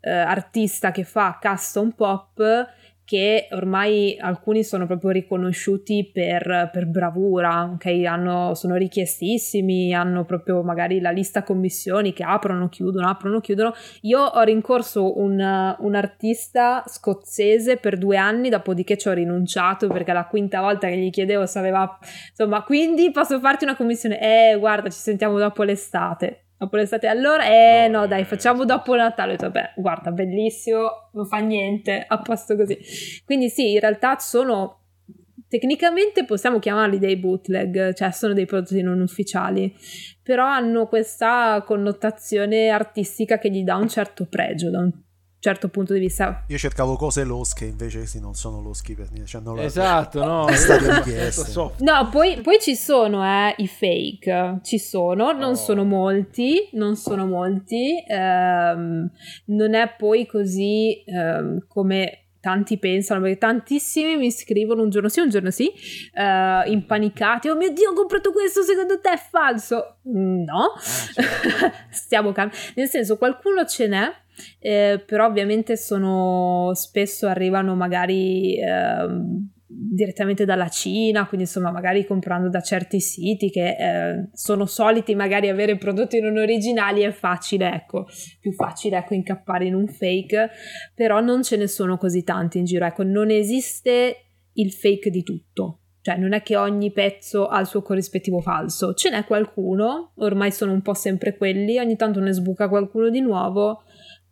eh, artista che fa custom pop che ormai alcuni sono proprio riconosciuti per, per bravura, ok? Hanno- sono richiestissimi, hanno proprio magari la lista commissioni che aprono, chiudono, aprono, chiudono. Io ho rincorso un, un artista scozzese per due anni, dopodiché ci ho rinunciato perché la quinta volta che gli chiedevo se aveva... Insomma, quindi posso farti una commissione? Eh, guarda, ci sentiamo dopo l'estate. Dopo l'estate, allora, eh No, no, dai, eh, facciamo dopo Natale. Ho detto, vabbè, guarda, bellissimo, non fa niente, a posto così. Quindi sì, in realtà sono tecnicamente possiamo chiamarli dei bootleg, cioè sono dei prodotti non ufficiali, però hanno questa connotazione artistica che gli dà un certo pregio da un certo punto di vista. Io cercavo cose losche, invece sì, non sono loschi per niente. Cioè, non la- Esatto, no? È stato Molto richiesto. soft. No, poi, poi ci sono eh, i fake, ci sono, non Oh. sono molti, non sono molti, ehm, non è poi così ehm, come tanti pensano, perché tantissimi mi scrivono un giorno sì, un giorno sì, eh, impanicati, oh mio Dio, ho comprato questo, secondo te è falso? Mm, No, Ah, certo. stiamo cambiando, nel senso qualcuno ce n'è, eh, però ovviamente sono spesso arrivano magari ehm, direttamente dalla Cina, quindi insomma magari comprando da certi siti che eh, sono soliti magari avere prodotti non originali è facile, ecco, più facile ecco incappare in un fake, però non ce ne sono così tanti in giro, ecco, non esiste il fake di tutto. Cioè, non è che ogni pezzo ha il suo corrispettivo falso, ce n'è qualcuno, ormai sono un po' sempre quelli, ogni tanto ne sbuca qualcuno di nuovo,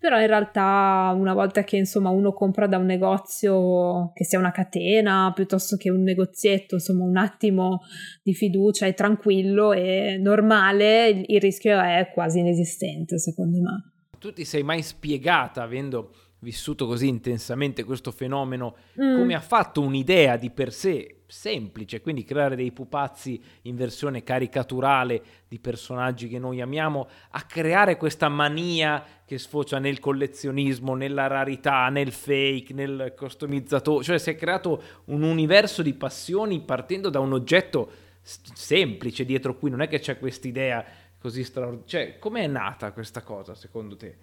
però in realtà una volta che insomma uno compra da un negozio che sia una catena piuttosto che un negozietto, insomma un attimo di fiducia e tranquillo e normale, il, rischio è quasi inesistente secondo me. Tu ti sei mai spiegata, avendo vissuto così intensamente questo fenomeno, Mm. come ha fatto un'idea di per sé semplice, quindi creare dei pupazzi in versione caricaturale di personaggi che noi amiamo, a creare questa mania che sfocia nel collezionismo, nella rarità, nel fake, nel customizzatore, cioè si è creato un universo di passioni partendo da un oggetto semplice dietro cui non è che c'è quest'idea così straordinaria, cioè com'è nata questa cosa secondo te?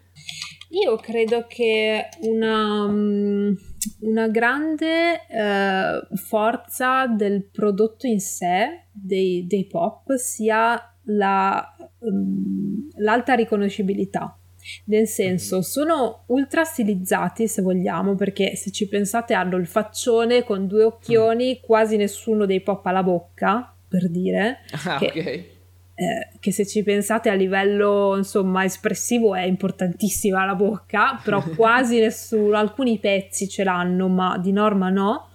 Io credo che una, mm, una grande eh, forza del prodotto in sé, dei, dei pop, sia la, mm, l'alta riconoscibilità. Nel senso, sono ultra stilizzati se vogliamo, perché se ci pensate hanno il faccione con due occhioni, quasi nessuno dei pop ha la bocca, per dire Ah, ok. Eh, che se ci pensate a livello insomma espressivo è importantissima la bocca, però quasi nessuno, alcuni pezzi ce l'hanno, ma di norma no.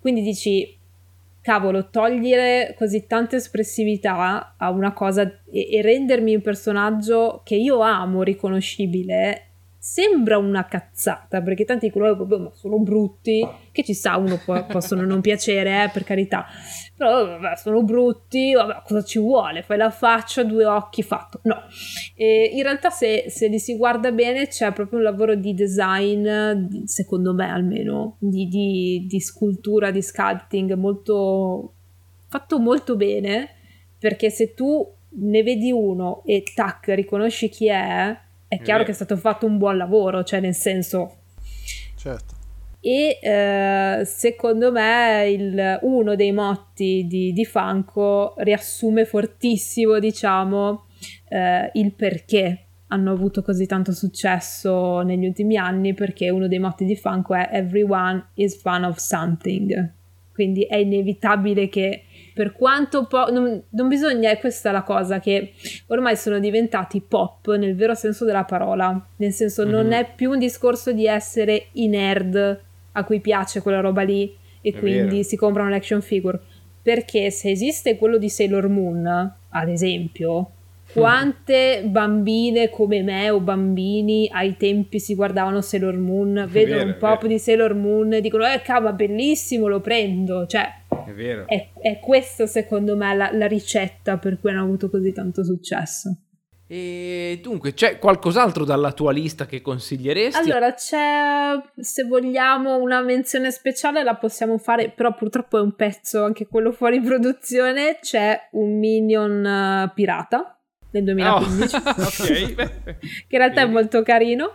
Quindi dici, cavolo, togliere così tanta espressività a una cosa e, e rendermi un personaggio che io amo riconoscibile sembra una cazzata perché tanti dicono proprio ma sono brutti. Che ci sa uno può, possono non piacere eh, per carità. Però vabbè, sono brutti vabbè, cosa ci vuole? Fai la faccia due occhi fatto. No. E in realtà se, se li si guarda bene c'è proprio un lavoro di design secondo me almeno di, di, di scultura di sculpting molto fatto molto bene perché se tu ne vedi uno e tac riconosci chi è è chiaro che è stato fatto un buon lavoro, cioè nel senso... Certo. E eh, secondo me il, uno dei motti di, di Funko riassume fortissimo, diciamo, eh, il perché hanno avuto così tanto successo negli ultimi anni, perché uno dei motti di Funko è Everyone is fan of something. Quindi è inevitabile che per quanto po- non, non, bisogna, è questa la cosa, che ormai sono diventati pop nel vero senso della parola, nel senso mm-hmm. non mhm. è più un discorso di essere i nerd a cui piace quella roba lì e è quindi vero. si comprano l'action figure, perché se esiste quello di Sailor Moon, ad esempio, quante bambine come me o bambini ai tempi si guardavano Sailor Moon, vedono un pop di Sailor Moon e dicono eh cavolo bellissimo lo prendo, cioè è vero. È, è questo secondo me la, la ricetta per cui hanno avuto così tanto successo. E dunque, c'è qualcos'altro dalla tua lista che consiglieresti? Allora, c'è, se vogliamo, una menzione speciale, la possiamo fare, però purtroppo è un pezzo, anche quello fuori produzione, c'è un Minion uh, pirata nel 2015, oh, okay. che in realtà è molto carino.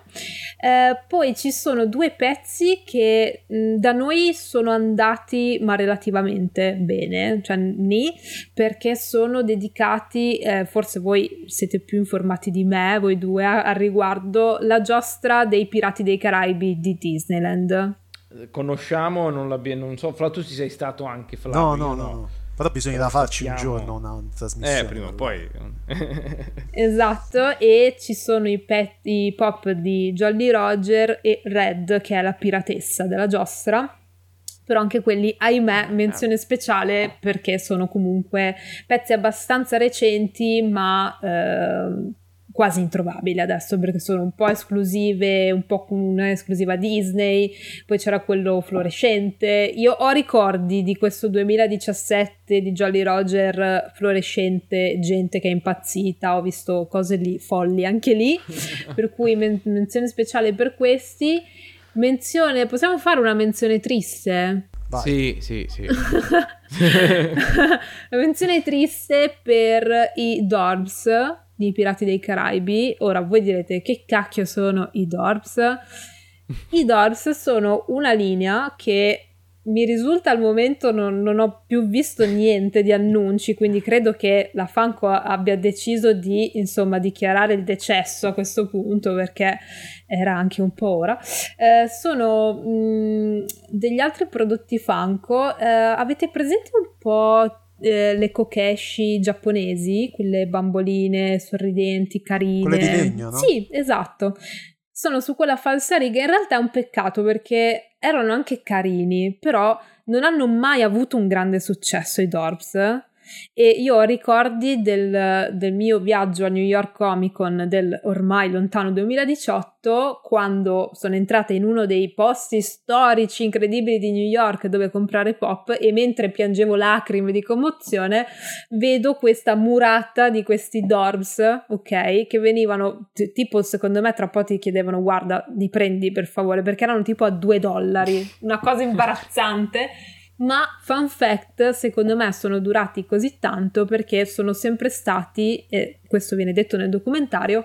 Eh, poi ci sono due pezzi che mh, da noi sono andati ma relativamente bene, cioè ni, perché sono dedicati, eh, forse voi siete più informati di me, voi due, al riguardo, la giostra dei Pirati dei Caraibi di Disneyland. Conosciamo, non, non so, Fra tu ci sei stato anche, Flavio? No, no, no. no. Però bisogna farci un giorno una trasmissione. Eh, prima o poi. esatto, e ci sono i, pet, i pop di Jolly Roger e Red, che è la piratessa della giostra. Però anche quelli, ahimè, menzione speciale perché sono comunque pezzi abbastanza recenti, ma eh, quasi introvabili adesso perché sono un po' esclusive, un po' con un'esclusiva Disney, poi c'era quello fluorescente. Io ho ricordi di questo 2017 di Jolly Roger fluorescente, gente che è impazzita, ho visto cose lì folli anche lì, per cui men- menzione speciale per questi. Menzione, possiamo fare una menzione triste? Vai. Sì, sì, sì. La menzione triste per i Dorbs di Pirati dei Caraibi. Ora voi direte che cacchio sono i Dorps? I Dorps sono una linea che mi risulta al momento non, non, ho più visto niente di annunci, quindi credo che la Funko abbia deciso di insomma dichiarare il decesso a questo punto perché era anche un po' ora. Eh, sono mh, mm, degli altri prodotti Funko. Eh, avete presente un po' eh, le kokeshi giapponesi, quelle bamboline sorridenti, carine. Quelle di legno, no? Sì, esatto. Sono su quella falsa riga. In realtà è un peccato perché erano anche carini, però non hanno mai avuto un grande successo i Dorps e io ho ricordi del, del, mio viaggio a New York Comic Con del ormai lontano 2018 quando sono entrata in uno dei posti storici incredibili di New York dove comprare pop e mentre piangevo lacrime di commozione vedo questa murata di questi dorbs ok che venivano t- tipo secondo me tra poco ti chiedevano guarda li prendi per favore perché erano tipo a due dollari una cosa imbarazzante ma fun fact, secondo me sono durati così tanto perché sono sempre stati, e questo viene detto nel documentario,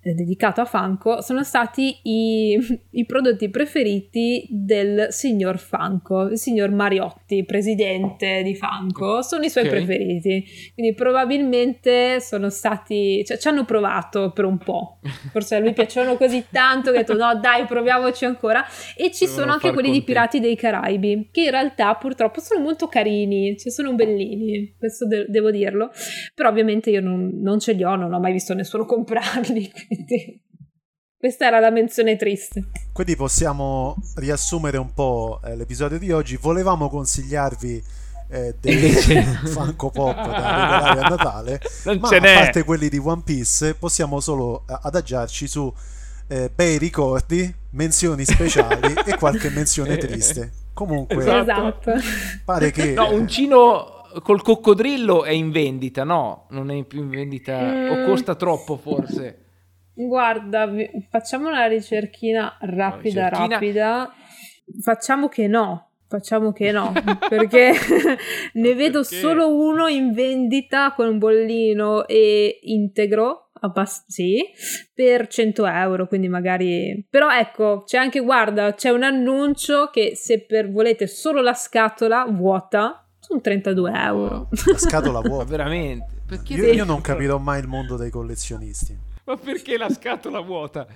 eh, dedicato a Funko sono stati i, i, prodotti preferiti del signor Funko, il signor Mariotti, presidente di Funko, sono i suoi okay. preferiti. Quindi probabilmente sono stati, cioè ci hanno provato per un po'. Forse a lui piacevano così tanto che ha detto no dai proviamoci ancora. E ci Devono sono anche quelli conti. di Pirati dei Caraibi, che in realtà purtroppo sono molto carini, cioè sono bellini, questo de- devo dirlo. Però ovviamente io non, non ce li ho, non ho mai visto nessuno comprarli. Quindi questa era la menzione triste. Quindi possiamo riassumere un po' eh, l'episodio di oggi. Volevamo consigliarvi eh, dei Funko Pop da regalare a Natale, non ma a parte quelli di One Piece possiamo solo eh, adagiarci su eh, bei ricordi, menzioni speciali e qualche menzione triste. Comunque, Esatto. pare che No, uncino col coccodrillo è in vendita, no? Non è più in vendita. O Mm. costa troppo, forse. Guarda, facciamo una ricerchina rapida, ricerchina. rapida. Facciamo che no. Facciamo che no, perché ne vedo Perché? solo uno in vendita con un bollino e integro, abbast- sì, per 100 euro, quindi magari... Però ecco, c'è anche, guarda, c'è un annuncio che se per volete solo la scatola vuota, sono 32 euro. la scatola vuota. veramente? Perché Io, io non capirò mai il mondo dei collezionisti. Ma perché la scatola vuota?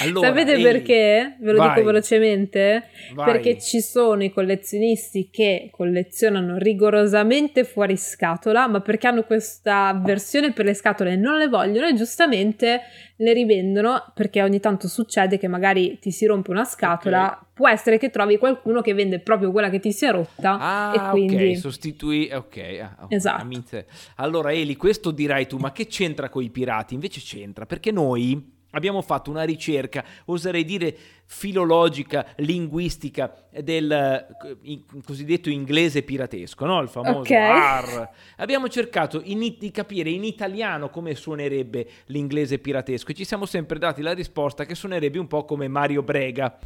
Allora, Sapete Eli, perché? Ve lo vai. dico velocemente. Vai. Perché ci sono i collezionisti che collezionano rigorosamente fuori scatola, ma perché hanno questa versione per le scatole e non le vogliono e giustamente le rivendono perché ogni tanto succede che magari ti si rompe una scatola, può essere che trovi qualcuno che vende proprio quella che ti si è rotta Ah, e quindi ok, sostituì. Ok, ah, ok, Esatto. Allora, Eli, questo dirai tu, ma che c'entra con i pirati? Invece c'entra perché noi abbiamo fatto una ricerca, oserei dire filologica, linguistica del in- cosiddetto inglese piratesco, no? Il famoso Ok. AR. Abbiamo cercato in- di capire in italiano come suonerebbe l'inglese piratesco e ci siamo sempre dati la risposta che suonerebbe un po' come Mario Brega.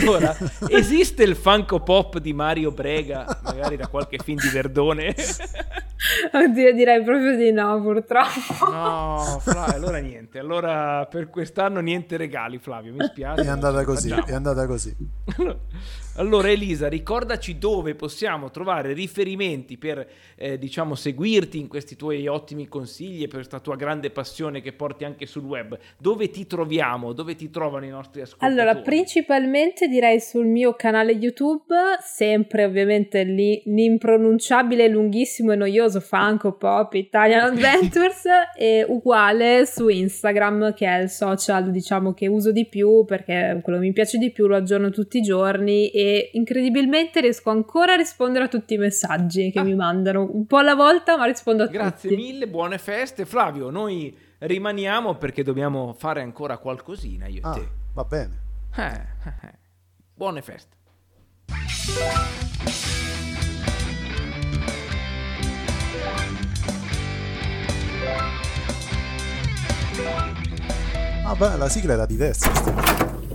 Allora, esiste il Funko Pop di Mario Brega, magari da qualche film di Verdone? Oddio, direi proprio di no, purtroppo. No, Flavio, allora niente. Allora per quest'anno niente regali, Flavio, mi spiace. È andata così, Facciamo. è andata così. Allora Elisa, ricordaci dove possiamo trovare riferimenti per, eh, diciamo, seguirti in questi tuoi ottimi consigli e per questa tua grande passione che porti anche sul web. Dove ti troviamo? Dove ti trovano i nostri ascoltatori? Allora, principalmente direi sul mio canale YouTube, sempre ovviamente lì l'impronunciabile, lunghissimo e noioso Funko Pop Italian Adventures e uguale su Instagram che è il social diciamo che uso di più perché quello che mi piace di più lo aggiorno tutti i giorni e incredibilmente riesco ancora a rispondere a tutti i messaggi che Ah. mi mandano un po' alla volta ma rispondo a Grazie tutti. mille, buone feste. Flavio, noi rimaniamo perché dobbiamo fare ancora qualcosina io e Ah, te. va bene. Eh, eh, eh. Buone feste. Ah, beh, la sigla era diversa. stavolta.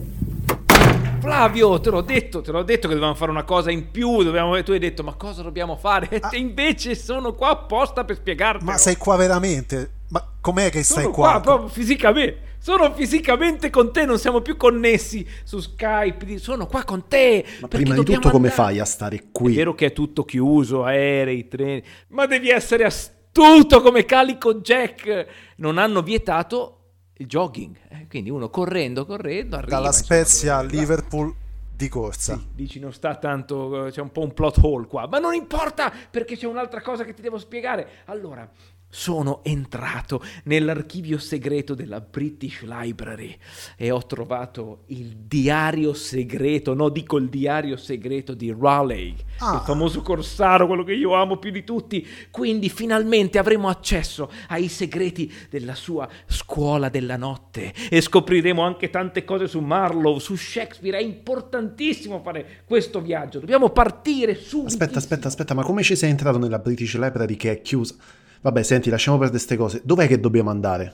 Flavio, te l'ho detto, te l'ho detto che dovevamo fare una cosa in più, dovevamo- tu hai detto ma cosa dobbiamo fare? E invece sono qua apposta per spiegarti. Ma sei qua veramente? Ma com'è che stai sono qua? qua proprio fisicamente. Sono fisicamente con te, non siamo più connessi su Skype. Sono qua con te. Ma prima di tutto come andare- fai a stare È qui? vero che è tutto chiuso, aerei, treni, ma devi essere astuto come Calico Jack. Non hanno vietato jogging, eh, quindi uno correndo, correndo, arriva. Dalla Spezia a Liverpool di corsa. Sì, dici non sta tanto, eh, c'è un po' un plot hole qua, ma non importa perché c'è un'altra cosa che ti devo spiegare. Allora, sono entrato nell'archivio segreto della British Library e ho trovato il diario segreto, no dico il diario segreto di Raleigh, Ah. il famoso corsaro, quello che io amo più di tutti. Quindi finalmente avremo accesso ai segreti della sua scuola della notte e scopriremo anche tante cose su Marlowe, su Shakespeare. È importantissimo fare questo viaggio. Dobbiamo partire subito. Aspetta, aspetta, aspetta, ma come ci sei entrato nella British Library che è chiusa? Vabbè, senti, lasciamo perdere queste cose. Dov'è che dobbiamo andare?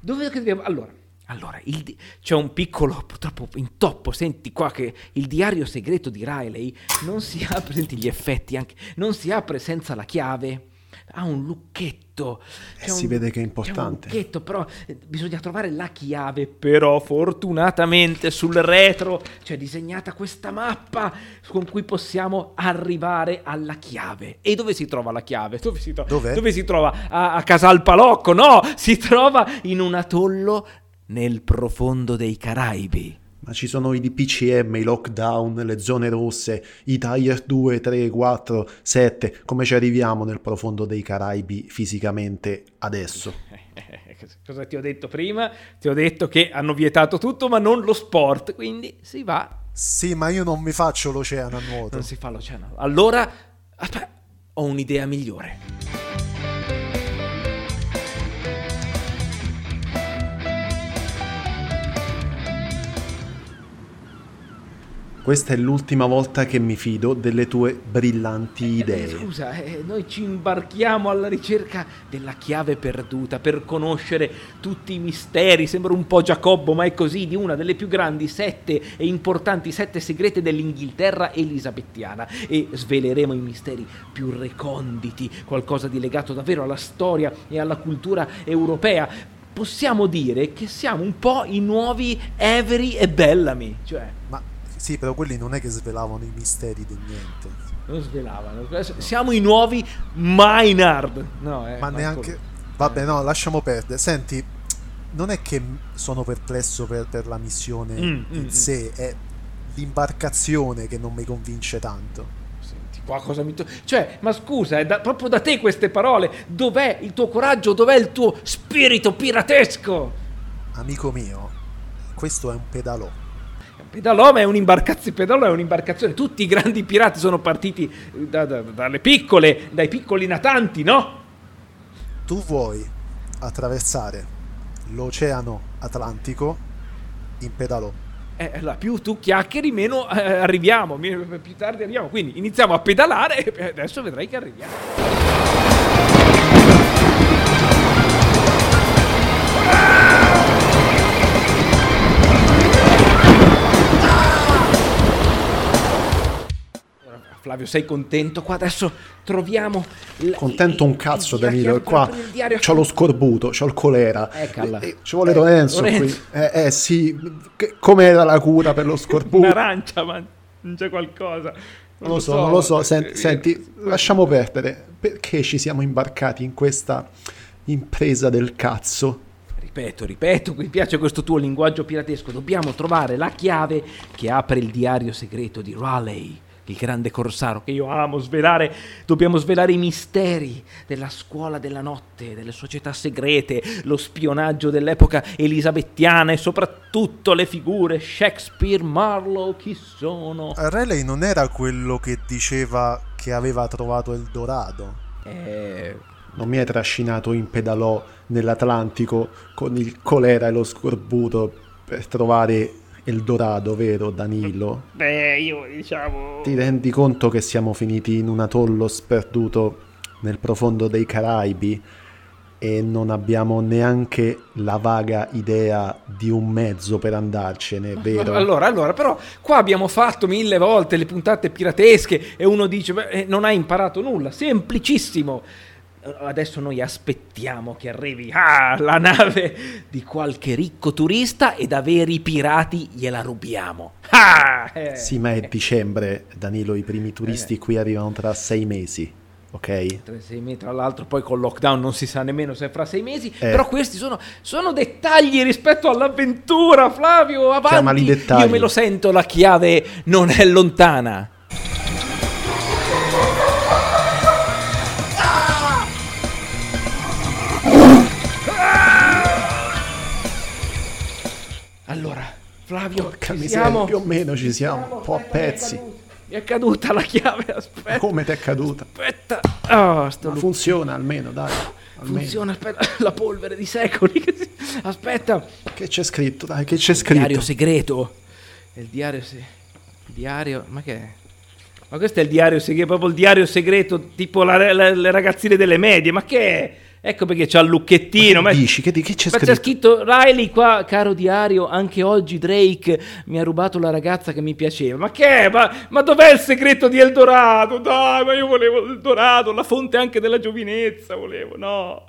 Dove che dobbiamo... Allora, allora di- c'è un piccolo, purtroppo intoppo, senti qua che il diario segreto di Riley non si apre, senti gli effetti anche, non si apre senza la chiave. Ha un lucchetto. C'è si un- vede che è C'è importante. un lucchetto, però eh, bisogna trovare la chiave. Però fortunatamente sul retro c'è disegnata questa mappa con cui possiamo arrivare alla chiave. E dove si trova la chiave? Dove si, tro- dove si trova? A, a Casal Palocco? No, si trova in un atollo nel profondo dei Caraibi. Ma ci sono i DPCM, i lockdown, le zone rosse, i tier 2, 3, 4, 7. Come ci arriviamo nel profondo dei Caraibi fisicamente adesso? Cosa ti ho detto prima? Ti ho detto che hanno vietato tutto, ma non lo sport. Quindi si va Sì, ma io non mi faccio l'oceano a nuoto. Non si fa l'oceano. Allora, aspetta, ho un'idea migliore. Questa è l'ultima volta che mi fido delle tue brillanti idee. Eh, scusa, eh, noi ci imbarchiamo alla ricerca della chiave perduta per conoscere tutti i misteri. Sembra un po' Giacobbo, ma è così, di una delle più grandi sette e importanti sette segrete dell'Inghilterra elisabettiana. E sveleremo i misteri più reconditi, qualcosa di legato davvero alla storia e alla cultura europea. Possiamo dire che siamo un po' i nuovi Avery e Bellamy, cioè Ma sì, però quelli non è che svelavano i misteri di niente. non svelavano. Siamo i nuovi Maynard. No, eh, Ma neanche... Vabbè, no, lasciamo perdere. Senti, non è che sono perplesso per, per la missione Mm, in mm, sé, è l'imbarcazione che non mi convince tanto. Senti qua cosa mi to- Cioè, ma scusa, è da- proprio da te queste parole. Dov'è il tuo coraggio? Dov'è il tuo spirito piratesco? Amico mio, questo è un pedalò. Pedalò è un'imbarcazione, Pedalò è un'imbarcazione. Tutti i grandi pirati sono partiti da- da- dalle piccole, dai piccoli natanti, no? Tu vuoi attraversare l'oceano Atlantico in pedalò. Eh, allora, più tu chiacchieri, meno eh, arriviamo, più tardi arriviamo. Quindi iniziamo a pedalare e adesso vedrai che arriviamo. Flavio, sei contento? Qua adesso troviamo. l- Contento un cazzo, il Danilo. Qua diario- c'ho lo scorbuto, c'ho il colera. Eccola. Eh, ci vuole Lorenzo, Lorenzo. qui. Eh, eh, sì, che- com'era la cura per lo scorbuto? Un'arancia, ma non c'è qualcosa. Non lo so, non lo so. Sen- Eh, senti, lasciamo perdere. Perché ci siamo imbarcati in questa impresa del cazzo? Ripeto, ripeto, mi piace questo tuo linguaggio piratesco. Dobbiamo trovare la chiave che apre il diario segreto di Raleigh, il grande corsaro che io amo svelare. Dobbiamo svelare i misteri della scuola della notte, delle società segrete, lo spionaggio dell'epoca elisabettiana e soprattutto le figure Shakespeare, Marlowe, chi sono? Raleigh non era quello che diceva che aveva trovato il dorado. Eh, Non mi hai trascinato in pedalò nell'Atlantico con il colera e lo scorbuto per trovare Eldorado, vero Danilo? beh, io diciamo... Ti rendi conto che siamo finiti in un atollo sperduto nel profondo dei Caraibi e non abbiamo neanche la vaga idea di un mezzo per andarcene, vero? Allora, allora, però qua abbiamo fatto mille volte le puntate piratesche e uno dice, "Beh, eh, non hai imparato nulla, semplicissimo. Eh, Adesso noi aspettiamo che arrivi ah, la nave di qualche ricco turista e da veri pirati gliela rubiamo. Ah, eh. Sì, ma è dicembre, Danilo, i primi turisti qui arrivano tra sei mesi, ok? Tra sei mesi, tra l'altro poi col lockdown non si sa nemmeno se è fra sei mesi, Eh. però questi sono, sono dettagli rispetto all'avventura, Flavio, avanti. Chiamali dettagli. Io me lo sento, la chiave non è lontana. Flavio, Porca ci miseria, siamo? più o meno ci siamo, un po' a pezzi. Mi è caduta la chiave, aspetta. Come ti è caduta? Aspetta. Ma lu- funziona almeno, dai. almeno. Funziona, aspetta, la polvere di secoli. Aspetta. Che c'è scritto? Dai, che c'è scritto? Diario segreto. È il diario se... diario, ma che è? Ma questo è il diario segreto, proprio il diario segreto, tipo la- la- le ragazzine delle medie, ma che è? Ecco perché c'ha il lucchettino. Ma Ma dici? Che, di- che c'è ma scritto? c'è scritto Riley qua, caro diario, anche oggi Drake mi ha rubato la ragazza che mi piaceva. Ma che? Ma, ma dov'è il segreto di Eldorado? Dai, ma io volevo Eldorado, la fonte anche della giovinezza, volevo, no.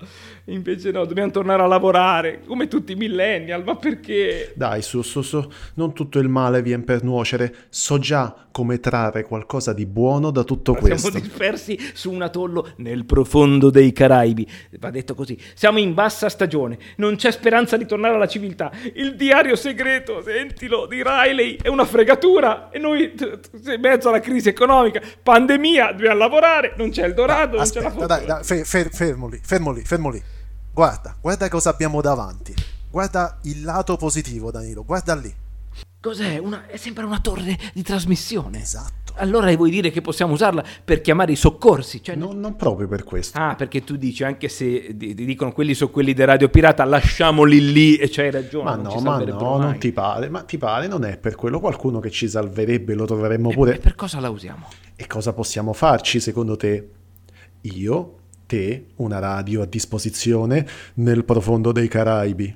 Invece no, dobbiamo tornare a lavorare, come tutti i millennial, ma perché? Dai, su, su, su, non tutto il male viene per nuocere. So già come trarre qualcosa di buono da tutto questo. Siamo dispersi su un atollo nel profondo dei Caraibi. Va detto così. Siamo in bassa stagione. Non c'è speranza di tornare alla civiltà. Il diario segreto, sentilo, di Riley è una fregatura. E noi, t- t- in mezzo alla crisi economica, pandemia, dobbiamo lavorare. Non c'è il dorado, non c'è la Aspetta, fortuna. dai, dai, fe- fe- fermo lì, fermo lì, fermo lì. Guarda, guarda cosa abbiamo davanti. Guarda il lato positivo, Danilo, guarda lì. Cos'è? Una, è- sembra una torre di trasmissione. Esatto. allora vuoi dire che possiamo usarla per chiamare i soccorsi? Cioè, no, non proprio per questo. Ah, perché tu dici, anche se ti dicono quelli sono quelli di Radio Pirata, lasciamoli lì e c'hai ragione. Ma no, ma no, non ti pare, ma ti pare, non è per quello qualcuno che ci salverebbe, lo troveremmo pure. E per cosa la usiamo? E cosa possiamo farci secondo te? Io, te, una radio a disposizione nel profondo dei Caraibi.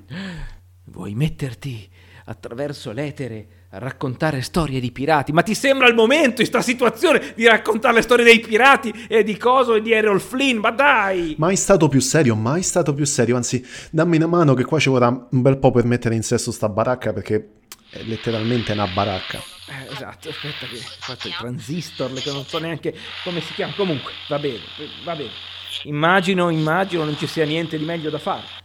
Vuoi metterti attraverso l'etere a raccontare storie di pirati. Ma ti sembra il momento, in sta situazione, di raccontare le storie dei pirati e di Coso e di Errol Flynn? Ma dai! Mai stato più serio, mai stato più serio. Anzi, dammi una mano che qua ci vorrà un bel po' per mettere in sesto sta baracca perché è letteralmente una baracca. Eh, esatto, aspetta che faccio il transistor, che non so neanche come si chiama. Comunque, va bene, va bene. Immagino, immagino non ci sia niente di meglio da fare.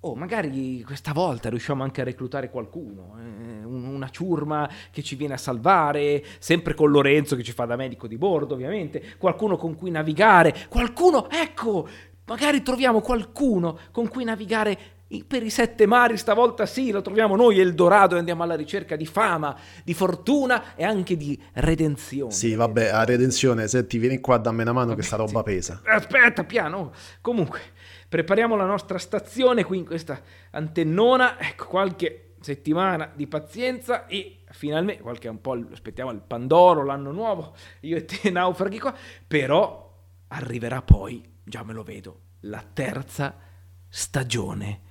Oh, magari questa volta riusciamo anche a reclutare qualcuno, eh, una ciurma che ci viene a salvare, sempre con Lorenzo che ci fa da medico di bordo, ovviamente, qualcuno con cui navigare, qualcuno, ecco, magari troviamo qualcuno con cui navigare per i sette mari, stavolta sì, lo troviamo noi Eldorado e andiamo alla ricerca di fama, di fortuna e anche di redenzione. Sì, vabbè, a redenzione, senti, vieni qua, dammi una mano vabbè, che sta roba sì. pesa. Aspetta, piano. Comunque, prepariamo la nostra stazione qui in questa antennona, ecco qualche settimana di pazienza e finalmente, qualche un po' aspettiamo il Pandoro, l'anno nuovo, io e te naufraghi qua, però arriverà poi, già me lo vedo, la terza stagione